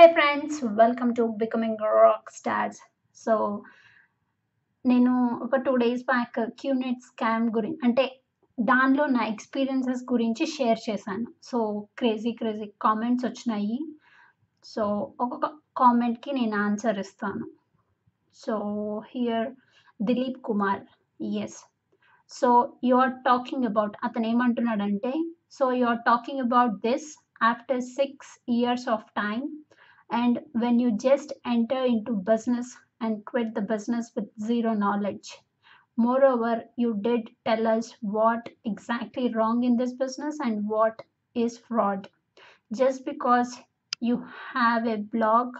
Hey friends welcome to becoming rock stars so నేను ఒక two days back QNet scam గురించి అంటే దానిలో నా ఎక్స్పీరియన్సెస్ గురించి షేర్ చేశాను. సో క్రేజీ క్రేజీ కామెంట్స్ వచ్చినాయి. సో ఒక్కొక్క కామెంట్కి నేను ఆన్సర్ ఇస్తాను. So here Dilip Kumar S so you are talking about అతను ఏమంటున్నాడంటే so you are talking about this after six years of time and when you just enter into business and quit the business with zero knowledge moreover you did tell us what exactly wrong in this business and what is fraud. Just because you have a blog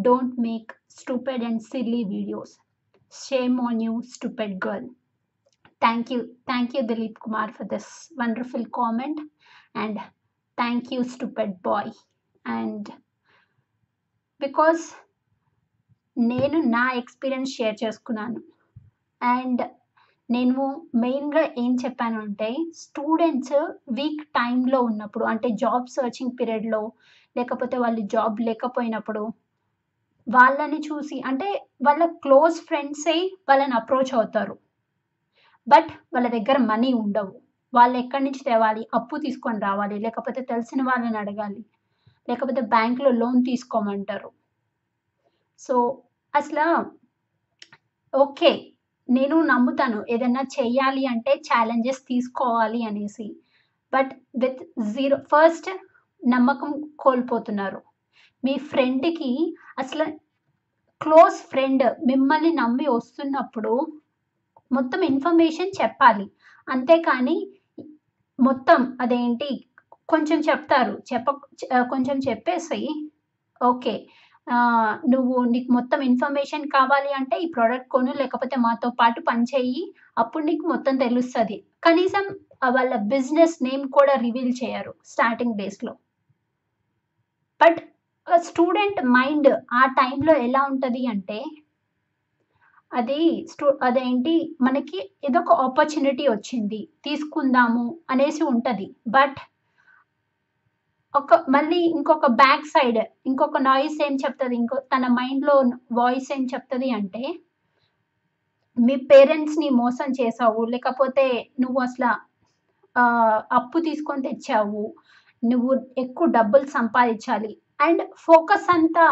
don't make stupid and silly videos. Shame on you stupid girl. Thank you thank you dilip kumar for this wonderful comment. And thank you stupid boy. And because నేను నా experience share చేసుకున్నాను. And నేను మెయిన్గా ఏం చెప్పాను అంటే students week టైంలో ఉన్నప్పుడు అంటే జాబ్ సర్చింగ్ పీరియడ్లో లేకపోతే వాళ్ళు జాబ్ లేకపోయినప్పుడు వాళ్ళని చూసి అంటే వాళ్ళ క్లోజ్ ఫ్రెండ్సే వాళ్ళని అప్రోచ్ అవుతారు. బట్ వాళ్ళ దగ్గర మనీ ఉండవు. వాళ్ళు ఎక్కడి నుంచి తేవాలి? అప్పు తీసుకొని రావాలి. లేకపోతే తెలిసిన వాళ్ళని అడగాలి. లేకపోతే బ్యాంకులో లోన్ తీసుకోమంటారు. సో అసలు ఓకే నేను నమ్ముతాను. ఏదైనా చేయాలి అంటే ఛాలెంజెస్ తీసుకోవాలి అనేసి. బట్ విత్ జీరో ఫస్ట్ నమ్మకం కోల్పోతున్నారు. మీ ఫ్రెండ్కి అసలు క్లోజ్ ఫ్రెండ్ మిమ్మల్ని నమ్మి వస్తున్నప్పుడు మొత్తం ఇన్ఫర్మేషన్ చెప్పాలి. అంతేకాని మొత్తం అదేంటి కొంచెం చెప్తారు. చెప్ప కొంచెం చెప్పేసి ఓకే. నువ్వు నీకు మొత్తం ఇన్ఫర్మేషన్ కావాలి అంటే ఈ ప్రోడక్ట్ కొను లేకపోతే మాతో పాటు పనిచేయి అప్పుడు నీకు మొత్తం తెలుస్తుంది. కనీసం వాళ్ళ బిజినెస్ నేమ్ కూడా రివీల్ చేయరు స్టార్టింగ్ డేస్లో బట్ స్టూడెంట్ మైండ్ ఆ టైంలో ఎలా ఉంటుంది అంటే అది స్టూ అదేంటి మనకి ఏదో ఒక ఆపర్చునిటీ వచ్చింది తీసుకుందాము అనేసి ఉంటుంది. బట్ ఒక మళ్ళీ ఇంకొక బ్యాక్ సైడ్ ఇంకొక నాయిస్ ఏం చెప్తుంది? ఇంకో తన మైండ్లో వాయిస్ ఏం చెప్తుంది అంటే మీ పేరెంట్స్ని మోసం చేసావు లేకపోతే నువ్వు అసలు అప్పు తీసుకొని తెచ్చావు నువ్వు ఎక్కువ డబ్బులు సంపాదించాలి. అండ్ ఫోకస్ అంతా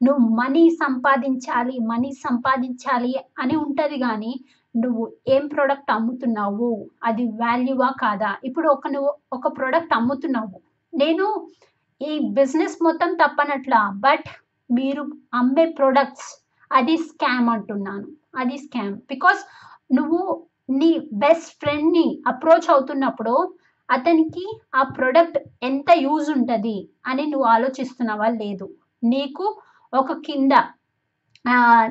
నువ్వు మనీ సంపాదించాలి మనీ సంపాదించాలి అని ఉంటుంది కానీ నువ్వు ఏం ప్రోడక్ట్ అమ్ముతున్నావు? అది వాల్యూవా కాదా? ఇప్పుడు ఒక నువ్వు ఒక ప్రోడక్ట్ అమ్ముతున్నావు. నేను ఈ బిజినెస్ మొత్తం తప్పనట్లా బట్ మీరు అమ్మే ప్రొడక్ట్స్ అది స్కామ్ అంటున్నాను. అది స్కామ్. బికాస్ నువ్వు నీ బెస్ట్ ఫ్రెండ్ని అప్రోచ్ అవుతున్నప్పుడు అతనికి ఆ ప్రొడక్ట్ ఎంత యూజ్ ఉంటుంది అని నువ్వు ఆలోచిస్తున్నావా లేదు? నీకు ఒక కింద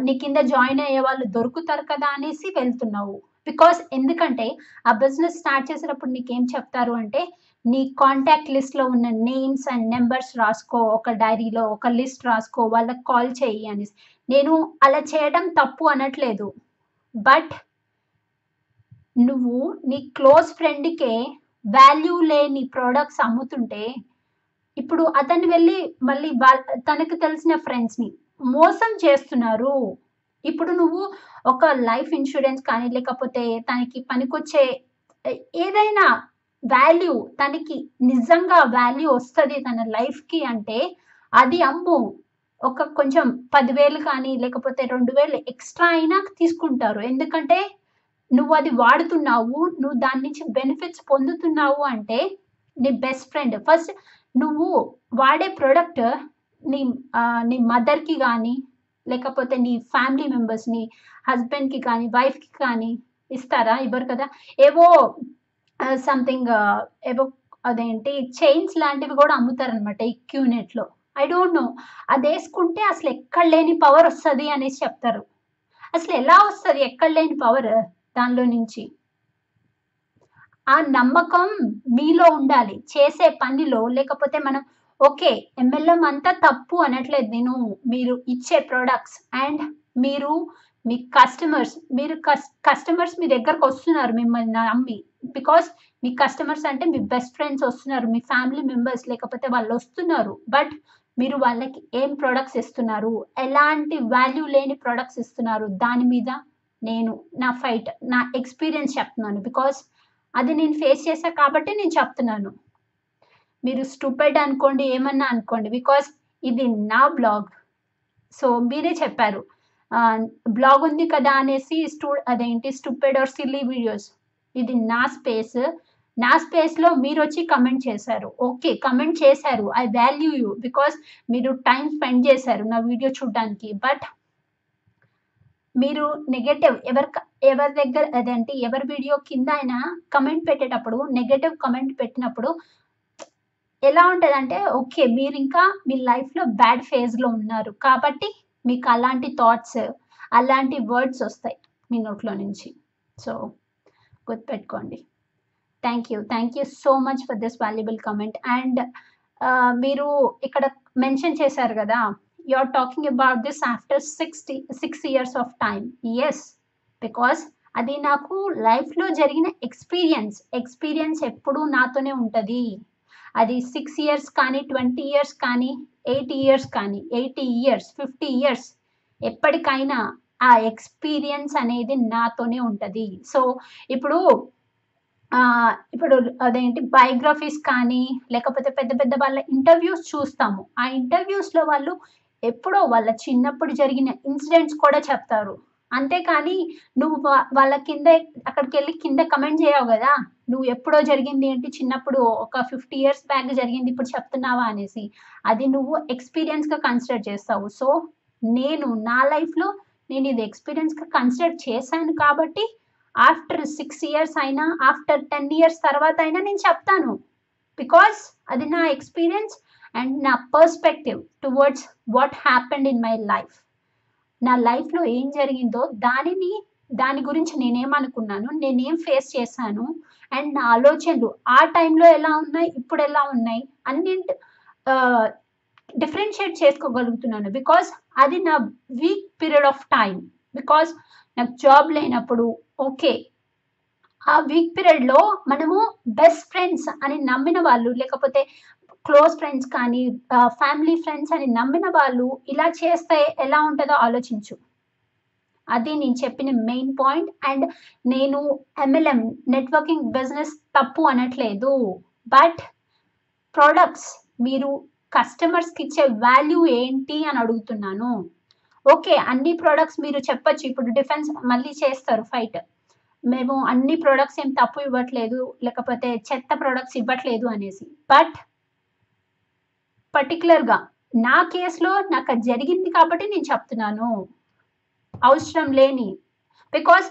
నీ కింద జాయిన్ అయ్యే వాళ్ళు దొరుకుతారు కదా అనేసి వెళ్తున్నావు. బికాస్ ఎందుకంటే ఆ బిజినెస్ స్టార్ట్ చేసినప్పుడు నీకేం చెప్తారు అంటే నీ కాంటాక్ట్ లిస్ట్లో ఉన్న నేమ్స్ అండ్ నెంబర్స్ రాసుకో ఒక డైరీలో ఒక లిస్ట్ రాసుకో వాళ్ళకి కాల్ చేయి అని నేను అలా చేయడం తప్పు అనట్లేదు. బట్ నువ్వు నీ క్లోజ్ ఫ్రెండ్కే వాల్యూ లేని ప్రోడక్ట్స్ అమ్ముతుంటే ఇప్పుడు అతన్ని వెళ్ళి మళ్ళీ తనకు తెలిసిన ఫ్రెండ్స్ని మోసం చేస్తున్నారు. ఇప్పుడు నువ్వు ఒక లైఫ్ ఇన్సూరెన్స్ కానీ లేకపోతే తనకి పనికొచ్చే ఏదైనా వాల్యూ తనకి నిజంగా వాల్యూ వస్తుంది తన లైఫ్కి అంటే అది అమ్ము ఒక కొంచెం పదివేలు కానీ లేకపోతే రెండు వేలు ఎక్స్ట్రా అయినా తీసుకుంటారు. ఎందుకంటే నువ్వు అది వాడుతున్నావు నువ్వు దాని నుంచి బెనిఫిట్స్ పొందుతున్నావు అంటే నీ బెస్ట్ ఫ్రెండ్ ఫస్ట్ నువ్వు వాడే ప్రోడక్ట్ నీ నీ మదర్కి కానీ లేకపోతే నీ ఫ్యామిలీ మెంబర్స్ని హస్బెండ్కి కానీ వైఫ్కి కానీ ఇస్తారా? ఇవ్వరు కదా? ఏవో సంథింగ్ ఏవో అదేంటి చైన్స్ లాంటివి కూడా అమ్ముతారనమాట ఈ క్యూనెట్లో. ఐ డోంట్ నో అది వేసుకుంటే అసలు ఎక్కడ లేని పవర్ వస్తుంది అనేసి చెప్తారు. అసలు ఎలా వస్తుంది ఎక్కడ లేని పవర్ దానిలో నుంచి? ఆ నమ్మకం మీలో ఉండాలి. చేసే పనిలో లేకపోతే మనం ఓకే ఎంఎల్ఎం అంతా తప్పు అనట్లేదు నేను మీరు ఇచ్చే ప్రొడక్ట్స్ అండ్ మీరు మీ కస్టమర్స్ మీరు కస్టమర్స్ మీ దగ్గరకు వస్తున్నారు మిమ్మల్ని నమ్మి. బికాస్ మీ కస్టమర్స్ అంటే మీ బెస్ట్ ఫ్రెండ్స్ వస్తున్నారు మీ ఫ్యామిలీ మెంబర్స్ లేకపోతే వాళ్ళు వస్తున్నారు. బట్ మీరు వాళ్ళకి ఏం ప్రొడక్ట్స్ ఇస్తున్నారు? ఎలాంటి వాల్యూ లేని ప్రొడక్ట్స్ ఇస్తున్నారు? దాని మీద నేను నా ఫైట్ నా ఎక్స్పీరియన్స్ చెప్తున్నాను. బికాస్ అది నేను ఫేస్ చేశా కాబట్టి నేను చెప్తున్నాను. మీరు స్టూపెడ్ అనుకోండి ఏమన్నా అనుకోండి. బికాస్ ఇది నా బ్లాగ్ సో మీరే చెప్పారు. బ్లాగ్ ఉంది కదా అనేసి స్టూ అదేంటి స్టూపెడ్ ఆర్ సిల్లీ వీడియోస్ ఇది నా స్పేస్ నా స్పేస్లో మీరు వచ్చి కమెంట్ చేశారు. ఓకే కమెంట్ చేశారు. ఐ వాల్యూ యూ బికాస్ మీరు టైం స్పెండ్ చేశారు నా వీడియో చూడడానికి. బట్ మీరు నెగటివ్ ఎవరి ఎవరి దగ్గర అదేంటి ఎవరి వీడియో కింద అయినా కమెంట్ పెట్టేటప్పుడు నెగటివ్ కమెంట్ పెట్టినప్పుడు ఎలా ఉంటుందంటే ఓకే మీరు ఇంకా మీ లైఫ్లో బ్యాడ్ ఫేజ్లో ఉన్నారు. కాబట్టి మీకు అలాంటి థాట్స్ అలాంటి వర్డ్స్ వస్తాయి మీ నోట్లో నుంచి. సో గుర్తుపెట్టుకోండి. Thank you thank you so much for this valuable comment and మీరు ఇక్కడ మెన్షన్ చేశారు కదా you are talking about this after sixty six years of time yes because అది నాకు లైఫ్లో జరిగిన ఎక్స్పీరియన్స్ ఎక్స్పీరియన్స్ ఎప్పుడూ నాతోనే ఉంటుంది. అది సిక్స్ ఇయర్స్ కానీ ట్వంటీ ఇయర్స్ కానీ ఎయిట్ ఇయర్స్ కానీ ఎయిటీ ఇయర్స్ ఫిఫ్టీ ఇయర్స్ ఎప్పటికైనా ఆ ఎక్స్పీరియన్స్ అనేది నాతోనే ఉంటుంది. సో ఇప్పుడు ఇప్పుడు అదేంటి బయోగ్రఫీస్ కానీ లేకపోతే పెద్ద పెద్ద వాళ్ళ ఇంటర్వ్యూస్ చూస్తాము. ఆ ఇంటర్వ్యూస్లో వాళ్ళు ఎప్పుడో వాళ్ళ చిన్నప్పుడు జరిగిన ఇన్సిడెంట్స్ కూడా చెప్తారు. అంతేకాని నువ్వు వాళ్ళ కింద అక్కడికి వెళ్ళి కింద కమెంట్ చేయవు కదా? నువ్వు ఎప్పుడో జరిగింది ఏంటి? చిన్నప్పుడు ఒక ఫిఫ్టీ ఇయర్స్ బ్యాక్ జరిగింది ఇప్పుడు చెప్తున్నావా అనేసి. అది నువ్వు ఎక్స్పీరియన్స్గా కన్సిడర్ చేస్తావు. సో నేను నా లైఫ్లో నేను ఇది ఎక్స్పీరియన్స్గా కన్సిడర్ చేశాను కాబట్టి ఆఫ్టర్ సిక్స్ ఇయర్స్ అయినా ఆఫ్టర్ టెన్ ఇయర్స్ తర్వాత అయినా నేను చెప్తాను. బికాస్ అది నా ఎక్స్పీరియన్స్ అండ్ నా perspective towards what happened in my life నా లైఫ్లో ఏం జరిగిందో దానిని దాని గురించి నేనేమనుకున్నాను నేనేం ఫేస్ చేశాను? అండ్ నా ఆలోచనలు ఆ టైంలో ఎలా ఉన్నాయి ఇప్పుడు ఎలా ఉన్నాయి అన్ని డిఫరెన్షియేట్ చేసుకోగలుగుతున్నాను. బికాస్ అది నా week period of time because నాకు జాబ్ లేనప్పుడు ఓకే ఆ వీక్ పీరియడ్లో మనము బెస్ట్ ఫ్రెండ్స్ అని నమ్మిన వాళ్ళు లేకపోతే క్లోజ్ ఫ్రెండ్స్ కానీ ఫ్యామిలీ ఫ్రెండ్స్ అని నమ్మిన వాళ్ళు ఇలా చేస్తే ఎలా ఉంటుందో ఆలోచించు. అది నేను చెప్పిన మెయిన్ పాయింట్ అండ్ నేను ఎంఎల్ఎం నెట్వర్కింగ్ బిజినెస్ తప్పు అనట్లేదు. బట్ ప్రోడక్ట్స్ మీరు కస్టమర్స్కి ఇచ్చే వాల్యూ ఏంటి అని అడుగుతున్నాను. ఓకే అన్ని ప్రోడక్ట్స్ మీరు చెప్పొచ్చు. ఇప్పుడు డిఫెన్స్ మళ్ళీ చేస్తారు ఫైట్ మేము అన్ని ప్రోడక్ట్స్ ఏం తప్పు ఇవ్వట్లేదు. లేకపోతే చెత్త ప్రోడక్ట్స్ ఇవ్వట్లేదు అనేసి. బట్ పర్టికులర్గా నా కేసులో నాకు జరిగింది కాబట్టి నేను చెప్తున్నాను. అవసరం లేని. బికాస్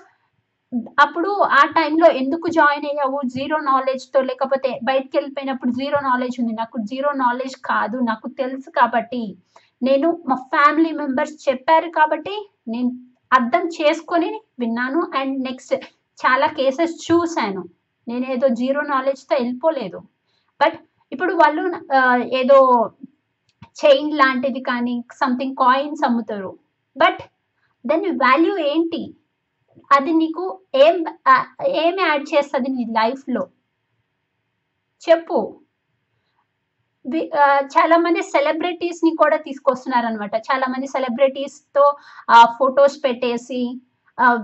అప్పుడు ఆ టైంలో ఎందుకు జాయిన్ అయ్యావు? జీరో నాలెడ్జ్తో లేకపోతే బయటకు వెళ్ళిపోయినప్పుడు జీరో నాలెడ్జ్ ఉంది. నాకు జీరో నాలెడ్జ్ కాదు. నాకు తెలుసు కాబట్టి నేను మా ఫ్యామిలీ మెంబర్స్ చెప్పారు కాబట్టి నేను అర్థం చేసుకొని విన్నాను. అండ్ నెక్స్ట్ చాలా కేసెస్ చూశాను. నేను ఏదో జీరో నాలెడ్జ్తో వెళ్ళిపోలేదు. బట్ ఇప్పుడు వాళ్ళు ఏదో చైన్ లాంటిది కానీ సంథింగ్ కాయిన్స్ అమ్ముతారు. బట్ దాని వాల్యూ ఏంటి? అది నీకు ఏం ఏం యాడ్ చేస్తుంది నీ లైఫ్లో చెప్పు. చాలా మంది సెలబ్రిటీస్ని కూడా తీసుకొస్తున్నారు అనమాట చాలా మంది సెలబ్రిటీస్తో ఫొటోస్ పెట్టేసి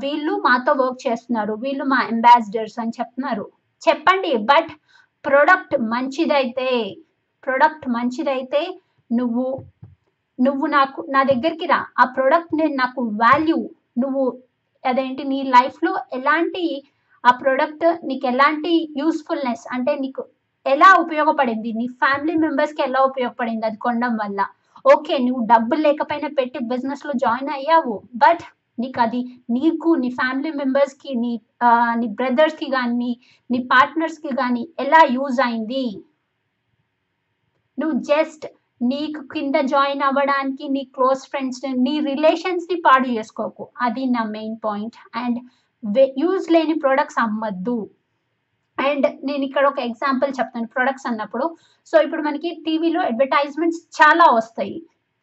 వీళ్ళు మాతో వర్క్ చేస్తున్నారు. వీళ్ళు మా అంబాసిడర్స్ అని చెప్తున్నారు. చెప్పండి బట్ ప్రొడక్ట్ మంచిదైతే ప్రొడక్ట్ మంచిదైతే నువ్వు నువ్వు నాకు నా దగ్గరికి రా. ఆ ప్రోడక్ట్ నేను నాకు వాల్యూ నువ్వు అదేంటి నీ లైఫ్లో ఎలాంటి ఆ ప్రోడక్ట్ నీకు ఎలాంటి యూస్ఫుల్నెస్ అంటే నీకు ఎలా ఉపయోగపడింది? నీ ఫ్యామిలీ మెంబర్స్కి ఎలా ఉపయోగపడింది అది కొనడం వల్ల? ఓకే నువ్వు డబ్బులు లేకపోయినా పెట్టి బిజినెస్లో జాయిన్ అయ్యావు బట్ నీకు అది నీకు నీ ఫ్యామిలీ మెంబర్స్కి నీ నీ బ్రదర్స్కి కానీ నీ పార్ట్నర్స్కి కానీ ఎలా యూజ్ అయింది? నువ్వు జస్ట్ నీకు కింద జాయిన్ అవ్వడానికి నీ క్లోజ్ ఫ్రెండ్స్ నీ రిలేషన్స్ని పాడు చేసుకోకు. అది నా మెయిన్ పాయింట్. అండ్ యూజ్ లేని ప్రొడక్ట్స్ అమ్మద్దు. అండ్ నేను ఇక్కడ ఒక ఎగ్జాంపుల్ చెప్తాను. ప్రొడక్ట్స్ అన్నప్పుడు సో ఇప్పుడు మనకి టీవీలో అడ్వర్టైజ్మెంట్స్ చాలా వస్తాయి.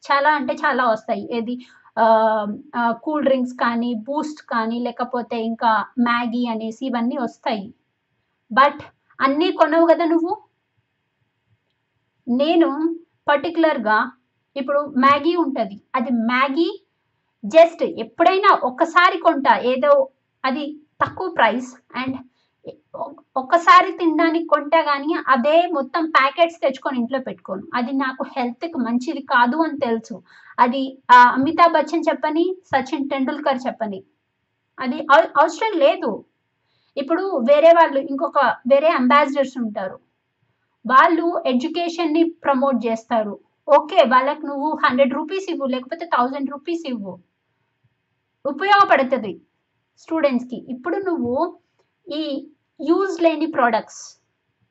చాలా అంటే చాలా వస్తాయి. ఏది కూల్ డ్రింక్స్ కానీ బూస్ట్ కానీ లేకపోతే ఇంకా మ్యాగీ అనేసి ఇవన్నీ వస్తాయి. బట్ అన్నీ కొనవు కదా నువ్వు? నేను పర్టికులర్గా ఇప్పుడు మ్యాగీ ఉంటుంది. అది మ్యాగీ జస్ట్ ఎప్పుడైనా ఒక్కసారి కొంటా. ఏదో అది తక్కువ ప్రైస్ అండ్ ఒక్కసారి తినడానికి కొంటా కానీ అదే మొత్తం ప్యాకెట్స్ తెచ్చుకొని ఇంట్లో పెట్టుకోను. అది నాకు హెల్త్కి మంచిది కాదు అని తెలుసు. అది అమితాబ్ బచ్చన్ చెప్పని సచిన్ టెండూల్కర్ చెప్పని. అది అవసరం లేదు. ఇప్పుడు వేరే వాళ్ళు ఇంకొక వేరే అంబాసిడర్స్ ఉంటారు. వాళ్ళు ఎడ్యుకేషన్ని ప్రమోట్ చేస్తారు. ఓకే వాళ్ళకి నువ్వు హండ్రెడ్ రూపీస్ ఇవ్వు లేకపోతే థౌజండ్ రూపీస్ ఇవ్వు. ఉపయోగపడుతుంది స్టూడెంట్స్కి ఇప్పుడు నువ్వు ఈ యూజ్ లేని ప్రోడక్ట్స్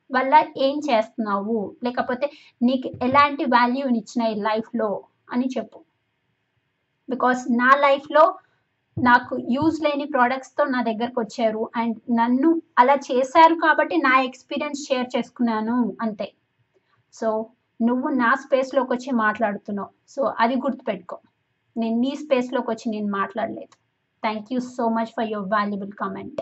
వల్ల ఏం చేస్తున్నావు? లేకపోతే నీకు ఎలాంటి వాల్యూని ఇచ్చినాయి లైఫ్లో అని చెప్పు. బికాస్ నా లైఫ్లో నాకు యూజ్ లేని ప్రోడక్ట్స్తో నా దగ్గరకు వచ్చారు. అండ్ నన్ను అలా చేశారు కాబట్టి నా ఎక్స్పీరియన్స్ షేర్ చేసుకున్నాను అంతే. సో నువ్వు నా స్పేస్లోకి వచ్చి మాట్లాడుతున్నావు. సో అది గుర్తుపెట్టుకో. నేను నీ స్పేస్లోకి వచ్చి నేను మాట్లాడలేదు. Thank you so much for your valuable comment